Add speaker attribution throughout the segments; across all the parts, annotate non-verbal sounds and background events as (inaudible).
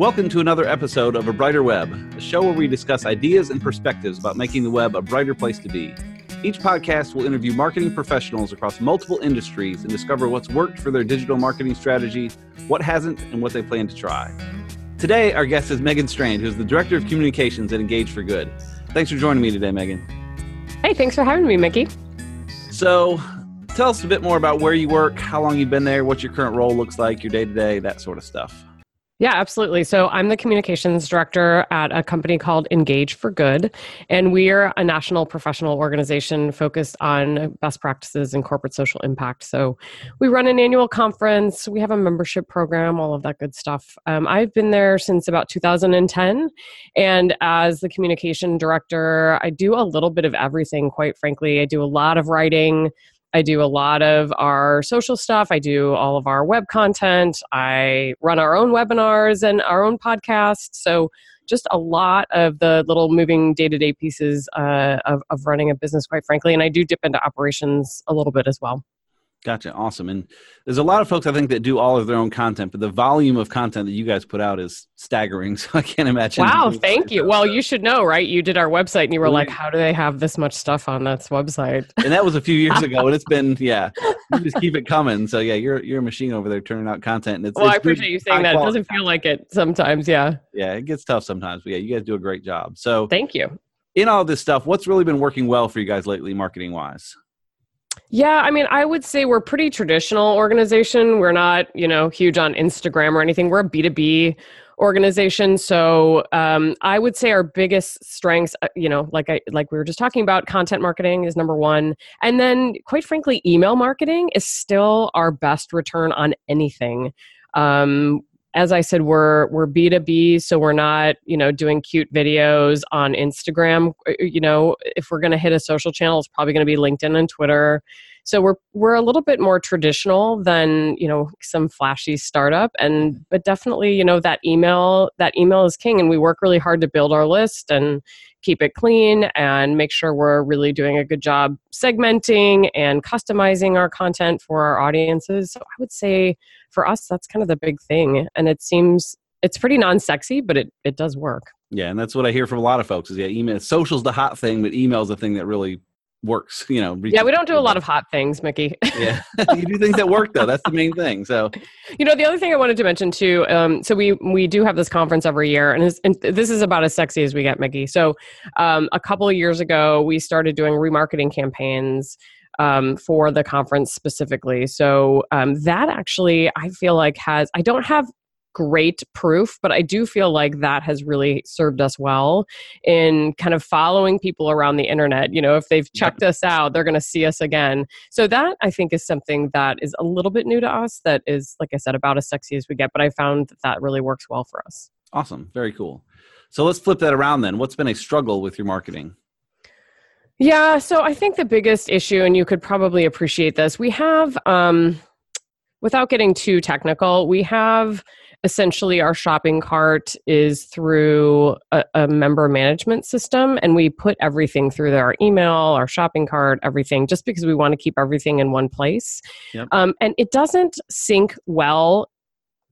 Speaker 1: Welcome to another episode of A Brighter Web, a show where we discuss ideas and perspectives about making the web a brighter place to be. Each podcast will interview marketing professionals across multiple industries and discover what's worked for their digital marketing strategy, what hasn't, and what they plan to try. Today, our guest is Megan Strand, who's the Director of Communications at Engage for Good. Thanks for joining me today, Megan.
Speaker 2: Hey, thanks for having me, Mickey.
Speaker 1: So, tell us a bit more about where you work, how long you've been there, what your current role looks like, your day to day, that sort of stuff.
Speaker 2: Yeah, absolutely. So I'm the communications director at a company called Engage for Good, and we're a national professional organization focused on best practices and corporate social impact. So we run an annual conference, we have a membership program, all of that good stuff. Um, I've been there since about 2010, and as the communication director, I do a little bit of everything, quite frankly. I do a lot of writing. I do a lot of our social stuff. I do all of our web content. I run our own webinars and our own podcast. So, just a lot of the little moving day to day pieces uh, of, of running a business, quite frankly. And I do dip into operations a little bit as well.
Speaker 1: Gotcha. Awesome. And there's a lot of folks I think that do all of their own content, but the volume of content that you guys put out is staggering. (laughs) So I can't imagine.
Speaker 2: Wow. Thank you. Well, you should know, right? You did our website and you were like, how do they have this much stuff on that website?
Speaker 1: And that was a few years ago. and it's been, (laughs) yeah, you just keep it coming. So yeah, you're, you're a machine over there turning out content. And it's,
Speaker 2: well,
Speaker 1: it's
Speaker 2: I appreciate you saying that. It doesn't feel like it sometimes. Yeah.
Speaker 1: Yeah. It gets tough sometimes, but yeah, you guys do a great job. So
Speaker 2: thank you.
Speaker 1: In all this stuff, what's really been working well for you guys lately, marketing wise?
Speaker 2: Yeah, I mean, I would say we're pretty traditional organization. We're not, you know, huge on Instagram or anything. We're a B2B organization. So um, I would say our biggest strengths, uh, you know, like I like we were just talking about, content marketing is number one, and then quite frankly, email marketing is still our best return on anything. Um, as I said, we're we're B two B, so we're not you know doing cute videos on Instagram. Uh, you know, if we're going to hit a social channel, it's probably going to be LinkedIn and Twitter. So we're we're a little bit more traditional than you know some flashy startup, and but definitely you know that email that email is king, and we work really hard to build our list and keep it clean and make sure we're really doing a good job segmenting and customizing our content for our audiences. So I would say for us, that's kind of the big thing. And it seems it's pretty non-sexy, but it, it does work.
Speaker 1: Yeah, and that's what I hear from a lot of folks is yeah, email social's the hot thing, but email's the thing that really works (laughs) you know
Speaker 2: yeah we don't do a lot of hot things mickey.
Speaker 1: Yeah. (laughs) (laughs) You do things that work though. That's the main thing so.
Speaker 2: You know the other thing i wanted to mention too um, so we we do have this conference every year and, and, this is about as sexy as we get mickey. So um, a couple of years ago we started doing remarketing campaigns um, for the conference specifically. So um, that actually, I feel like has, I don't have great proof, but I do feel like that has really served us well in kind of following people around the internet. You know, if they've checked us out, they're going to see us again. So that I think is something that is a little bit new to us that is, like I said, about as sexy as we get, but I found that that really works well for us.
Speaker 1: Awesome. Very cool. So let's flip that around then. What's been a struggle with your marketing?
Speaker 2: Yeah, so I think the biggest issue, and you could probably appreciate this, we have, um, without getting too technical, we have essentially our shopping cart is through a, a, member management system and we put everything through our email our shopping cart everything just because we want to keep everything in one place yep. um, and it doesn't sync well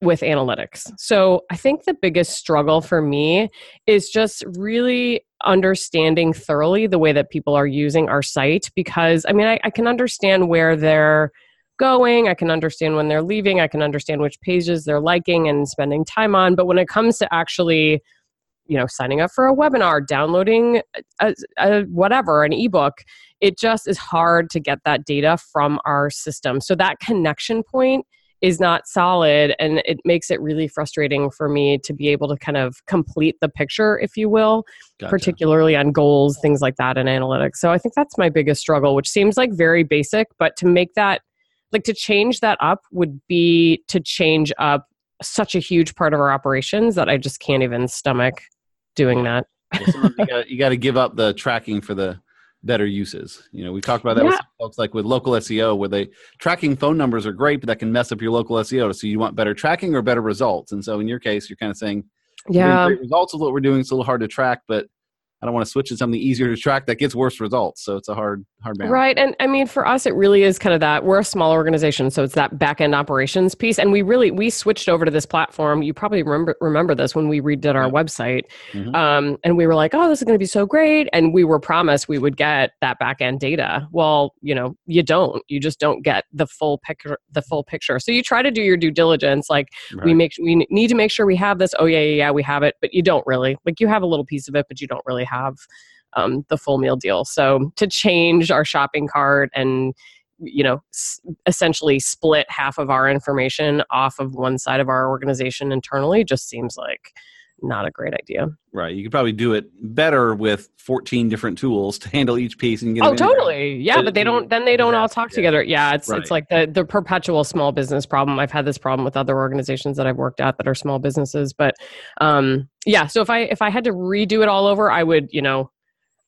Speaker 2: with analytics so i think the biggest struggle for me is just really understanding thoroughly the way that people are using our site because i mean I, I, can understand where they're going i can understand when they're leaving i can understand which pages they're liking and spending time on but when it comes to actually you know signing up for a webinar downloading a, a, whatever an ebook it just is hard to get that data from our system so that connection point is not solid and it makes it really frustrating for me to be able to kind of complete the picture if you will gotcha. particularly on goals things like that in analytics so i think that's my biggest struggle which seems like very basic but to make that like to change that up would be to change up such a huge part of our operations that i just can't even stomach doing that
Speaker 1: well, you got to give up the tracking for the better uses. You know, we talked about that yeah. with folks like with local SEO, where they tracking phone numbers are great, but that can mess up your local SEO. So you want better tracking or better results. And so in your case, you're kind of saying,
Speaker 2: yeah,
Speaker 1: results is what we're doing. It's a little hard to track, but I don't want to switch to something easier to track that gets worse results. So it's a hard, hard balance.
Speaker 2: Right. And I mean, for us, it really is kind of that we're a small organization. So it's that back end operations piece. And we really, we switched over to this platform. You probably remember, remember this when we redid our yeah. website. Mm-hmm. Um, and we were like, oh, this is going to be so great. And we were promised we would get that back end data. Well, you know, you don't, you just don't get the full picture, the full picture. So you try to do your due diligence. Like right. we make, we need to make sure we have this. Oh yeah, yeah, yeah, we have it, but you don't really like you have a little piece of it, but you don't really have um, the full meal deal. So to change our shopping cart and you know s- essentially split half of our information off of one side of our organization internally just seems like not a great idea.
Speaker 1: Right. You could probably do it better with 14 different tools to handle each piece and get
Speaker 2: Oh, totally. Yeah, but, but they don't then they don't all talk yeah. together. Yeah, it's right. it's like the the perpetual small business problem. I've had this problem with other organizations that I've worked at that are small businesses, but um yeah, so if I if I had to redo it all over, I would, you know,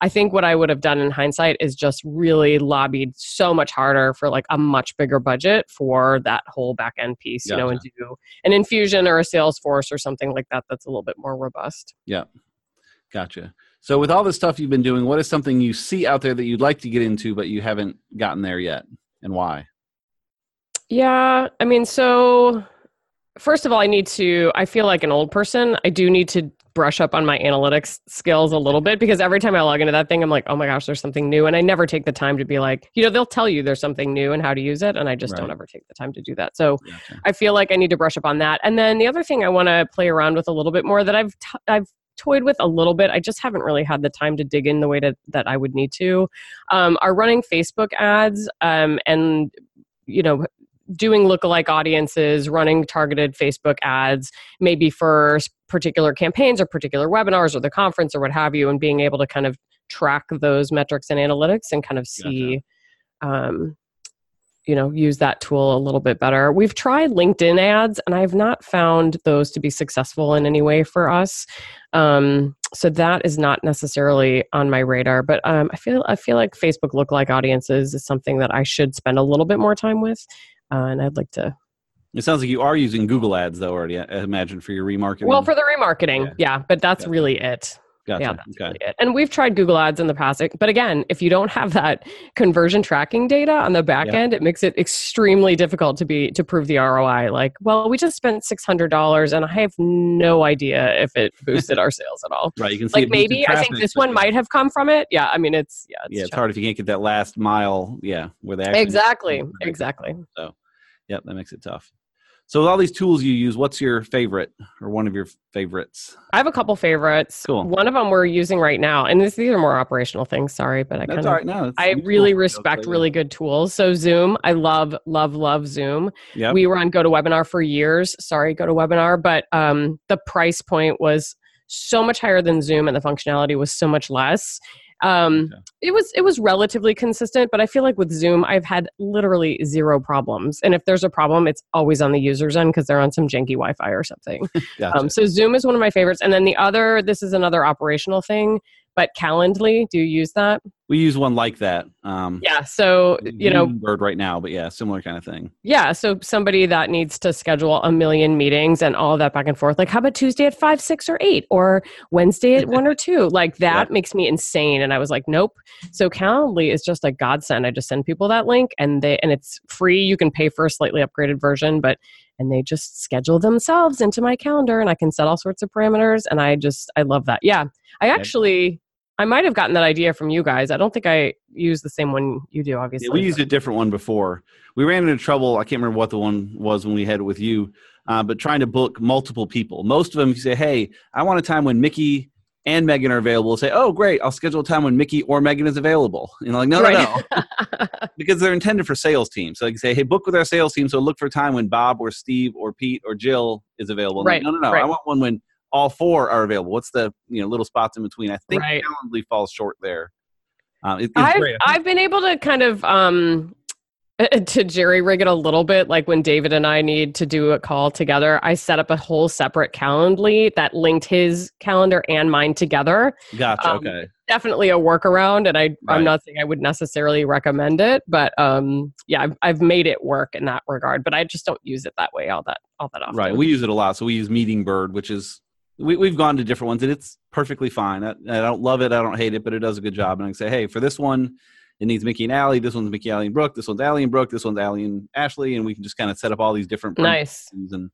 Speaker 2: I think what I would have done in hindsight is just really lobbied so much harder for like a much bigger budget for that whole back end piece, you know, and do an infusion or a Salesforce or something like that that's a little bit more robust.
Speaker 1: Yeah. Gotcha. So with all the stuff you've been doing, what is something you see out there that you'd like to get into but you haven't gotten there yet and why?
Speaker 2: Yeah, I mean, so first of all, I need to I feel like an old person. I do need to brush up on my analytics skills a little bit because every time I log into that thing, I'm like, oh my gosh, there's something new. And I never take the time to be like, you know, they'll tell you there's something new and how to use it. And I just right. don't ever take the time to do that. So gotcha. I feel like I need to brush up on that. And then the other thing I want to play around with a little bit more that I've, t- I've toyed with a little bit. I just haven't really had the time to dig in the way to, that I would need to. Um, are running Facebook ads um, and you know doing lookalike audiences, running targeted Facebook ads, maybe for particular campaigns or particular webinars or the conference or what have you, and being able to kind of track those metrics and analytics and kind of see, gotcha. um, you know, use that tool a little bit better. We've tried LinkedIn ads, and I've not found those to be successful in any way for us. Um, so that is not necessarily on my radar. But um, I feel I feel like Facebook lookalike audiences is something that I should spend a little bit more time with uh, and I'd like to.
Speaker 1: It sounds like you are using Google Ads though already. I imagine for your remarketing.
Speaker 2: Well, for the remarketing, yeah, yeah but that's gotcha. really it.
Speaker 1: Gotcha.
Speaker 2: Yeah, that's okay. really it. And we've tried Google Ads in the past, but again, if you don't have that conversion tracking data on the back yeah. end, it makes it extremely difficult to be to prove the ROI. Like, well, we just spent six hundred dollars, and I have no idea if it boosted our (laughs) sales at all.
Speaker 1: Right. You can see
Speaker 2: like maybe I think this one might have come from it. Yeah. I mean, it's yeah.
Speaker 1: It's yeah, it's hard if you can't get that last mile. Yeah, where they
Speaker 2: exactly exactly.
Speaker 1: So Yep, that makes it tough. So with all these tools you use, what's your favorite or one of your favorites?
Speaker 2: I have a couple favorites.
Speaker 1: Cool.
Speaker 2: One of them we're using right now, and this, these are more operational things. Sorry, but I kind of
Speaker 1: no,
Speaker 2: I really respect really good tools. So Zoom, I love, love, love Zoom.
Speaker 1: Yep.
Speaker 2: We were on GoToWebinar for years. Sorry, GoToWebinar, but um, the price point was so much higher than Zoom, and the functionality was so much less. Um, okay. It was it was relatively consistent, but I feel like with Zoom, I've had literally zero problems. And if there's a problem, it's always on the user's end because they're on some janky Wi-Fi or something. (laughs) gotcha. um, so Zoom is one of my favorites. And then the other, this is another operational thing but Calendly, do you use that?
Speaker 1: We use one like that.
Speaker 2: Um, yeah, so you know,
Speaker 1: Bird right now, but yeah, similar kind of thing.
Speaker 2: Yeah, so somebody that needs to schedule a million meetings and all that back and forth, like how about Tuesday at five, six, or eight, or Wednesday at one or two? (laughs) Like that makes me insane. And I was like, nope. So Calendly is just a godsend. I just send people that link, and they and it's free. You can pay for a slightly upgraded version, but and they just schedule themselves into my calendar and I can set all sorts of parameters and I just I love that. Yeah. I actually I might have gotten that idea from you guys. I don't think I use the same one you do obviously.
Speaker 1: Yeah, we used a different one before. We ran into trouble, I can't remember what the one was when we had it with you. Uh, but trying to book multiple people. Most of them you say, "Hey, I want a time when Mickey and Megan are available, say, "Oh, great! I'll schedule a time when Mickey or Megan is available." Know, like, no, right. no, no, (laughs) because they're intended for sales teams. So, I can say, "Hey, book with our sales team." So, look for a time when Bob or Steve or Pete or Jill is available.
Speaker 2: Right.
Speaker 1: Like, no, no, no.
Speaker 2: Right.
Speaker 1: I want one when all four are available. What's the you know little spots in between? I think right. Calendly falls short there.
Speaker 2: Um, it, I've I've been able to kind of um, (laughs) to jerry rig it a little bit like when david and i need to do a call together i set up a whole separate calendly that linked his calendar and mine together
Speaker 1: gotcha um, okay
Speaker 2: definitely a workaround and i right. i'm not saying i would necessarily recommend it but um yeah I've, I've made it work in that regard but i just don't use it that way all that all that often
Speaker 1: right we use it a lot so we use meeting bird which is we, we've gone to different ones and it's perfectly fine. I, I don't love it. I don't hate it, but it does a good job. And I can say, hey, for this one, it needs Mickey and Allie. This one's Mickey, Allie, and Brooke. This one's Allie and Brooke. This one's Allie and Ashley. And we can just kind of set up all these different
Speaker 2: Nice.
Speaker 1: and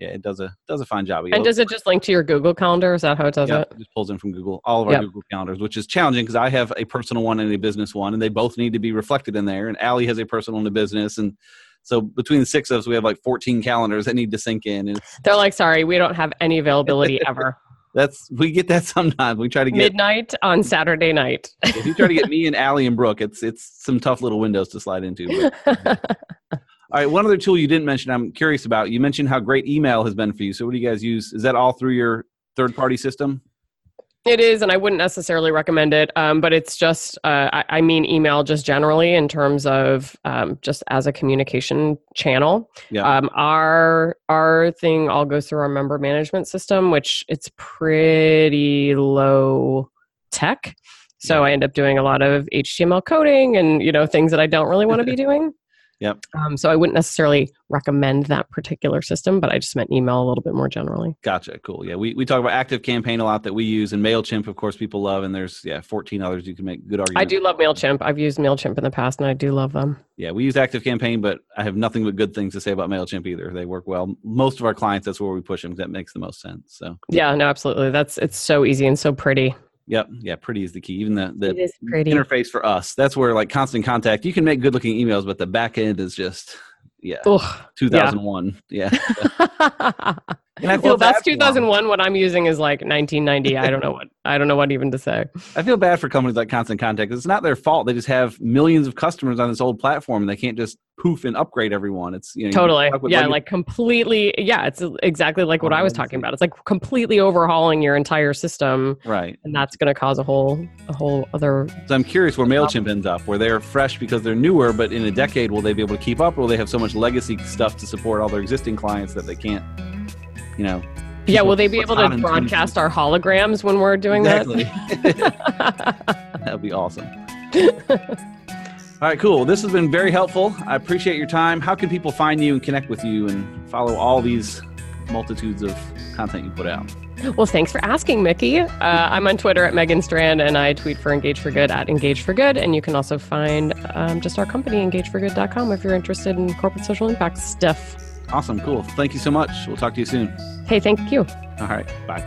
Speaker 1: yeah, it does a does a fine job.
Speaker 2: And does it just link to your Google Calendar? Is that how it does
Speaker 1: Yep,
Speaker 2: it?
Speaker 1: it just pulls in from Google, all of our
Speaker 2: Yep.
Speaker 1: Google calendars, which is challenging because I have a personal one and a business one, and they both need to be reflected in there. And Allie has a personal and a business, and so between the six of us, we have like 14 calendars that need to sync in, and
Speaker 2: They're like, sorry, we don't have any availability ever. (laughs)
Speaker 1: that's we get that sometimes. We try to get
Speaker 2: Midnight on Saturday night.
Speaker 1: if you try to get me and Allie and Brooke, it's it's some tough little windows to slide into. But. (laughs) All right, one other tool you didn't mention, I'm curious about. You mentioned how great email has been for you. So, what do you guys use? Is that all through your third party system?
Speaker 2: It is, and I wouldn't necessarily recommend it, um, but it's just, uh, I, I mean, email just generally in terms of um, just as a communication channel.
Speaker 1: Yeah.
Speaker 2: Um, our our thing all goes through our member management system, which it's pretty low tech. So I end up doing a lot of HTML coding and you know things that I don't really want to be (laughs) doing.
Speaker 1: Yep.
Speaker 2: Um, so I wouldn't necessarily recommend that particular system, but I just meant email a little bit more generally.
Speaker 1: Gotcha. Cool. Yeah, we, we talk about Active Campaign a lot that we use, and Mailchimp, of course, people love. And there's yeah, 14 others you can make good arguments.
Speaker 2: I do love Mailchimp. I've used Mailchimp in the past, and I do love them.
Speaker 1: Yeah, we use Active Campaign, but I have nothing but good things to say about Mailchimp either. They work well. Most of our clients, that's where we push them. That makes the most sense. So
Speaker 2: Yeah, no, absolutely. That's it's so easy and so pretty.
Speaker 1: Yep. Yeah. Pretty is the key. Even the, the interface for us. That's where like constant contact. You can make good looking emails, but the back end is just yeah.
Speaker 2: Ugh.
Speaker 1: 2001. Yeah. (laughs) And (laughs) I feel
Speaker 2: well, that's
Speaker 1: bad for 'em.
Speaker 2: 2001. What I'm using is like 1990. I don't know what I don't know what even to say. (laughs)
Speaker 1: I feel bad for companies like Constant Contact. It's not their fault. They just have millions of customers on this old platform, and they can't just poof and upgrade everyone. It's you know,
Speaker 2: Totally.
Speaker 1: with
Speaker 2: Yeah, like completely. Yeah, it's exactly like what I was talking about. It's like completely overhauling your entire system,
Speaker 1: right.
Speaker 2: and that's going to cause a whole a whole other.
Speaker 1: So I'm curious where Mailchimp ends up, where they're fresh because they're newer, but in a decade, will they be able to keep up? Or will they have so much legacy stuff to support all their existing clients that they can't, you know?
Speaker 2: Yeah, will they be able to broadcast our holograms when we're doing
Speaker 1: Exactly.
Speaker 2: that? (laughs) (laughs)
Speaker 1: That'd be awesome. All right, cool. This has been very helpful. I appreciate your time. How can people find you and connect with you and follow all these multitudes of content you put out?
Speaker 2: Well, thanks for asking, Mickey. Uh, I'm on Twitter at Megan Strand, and I tweet for Engage for Good at Engage for Good. And you can also find um, just our company, engageforgood.com, if you're interested in corporate social impact stuff.
Speaker 1: Awesome, cool. Thank you so much. We'll talk to you soon.
Speaker 2: Hey, thank you.
Speaker 1: All right, bye.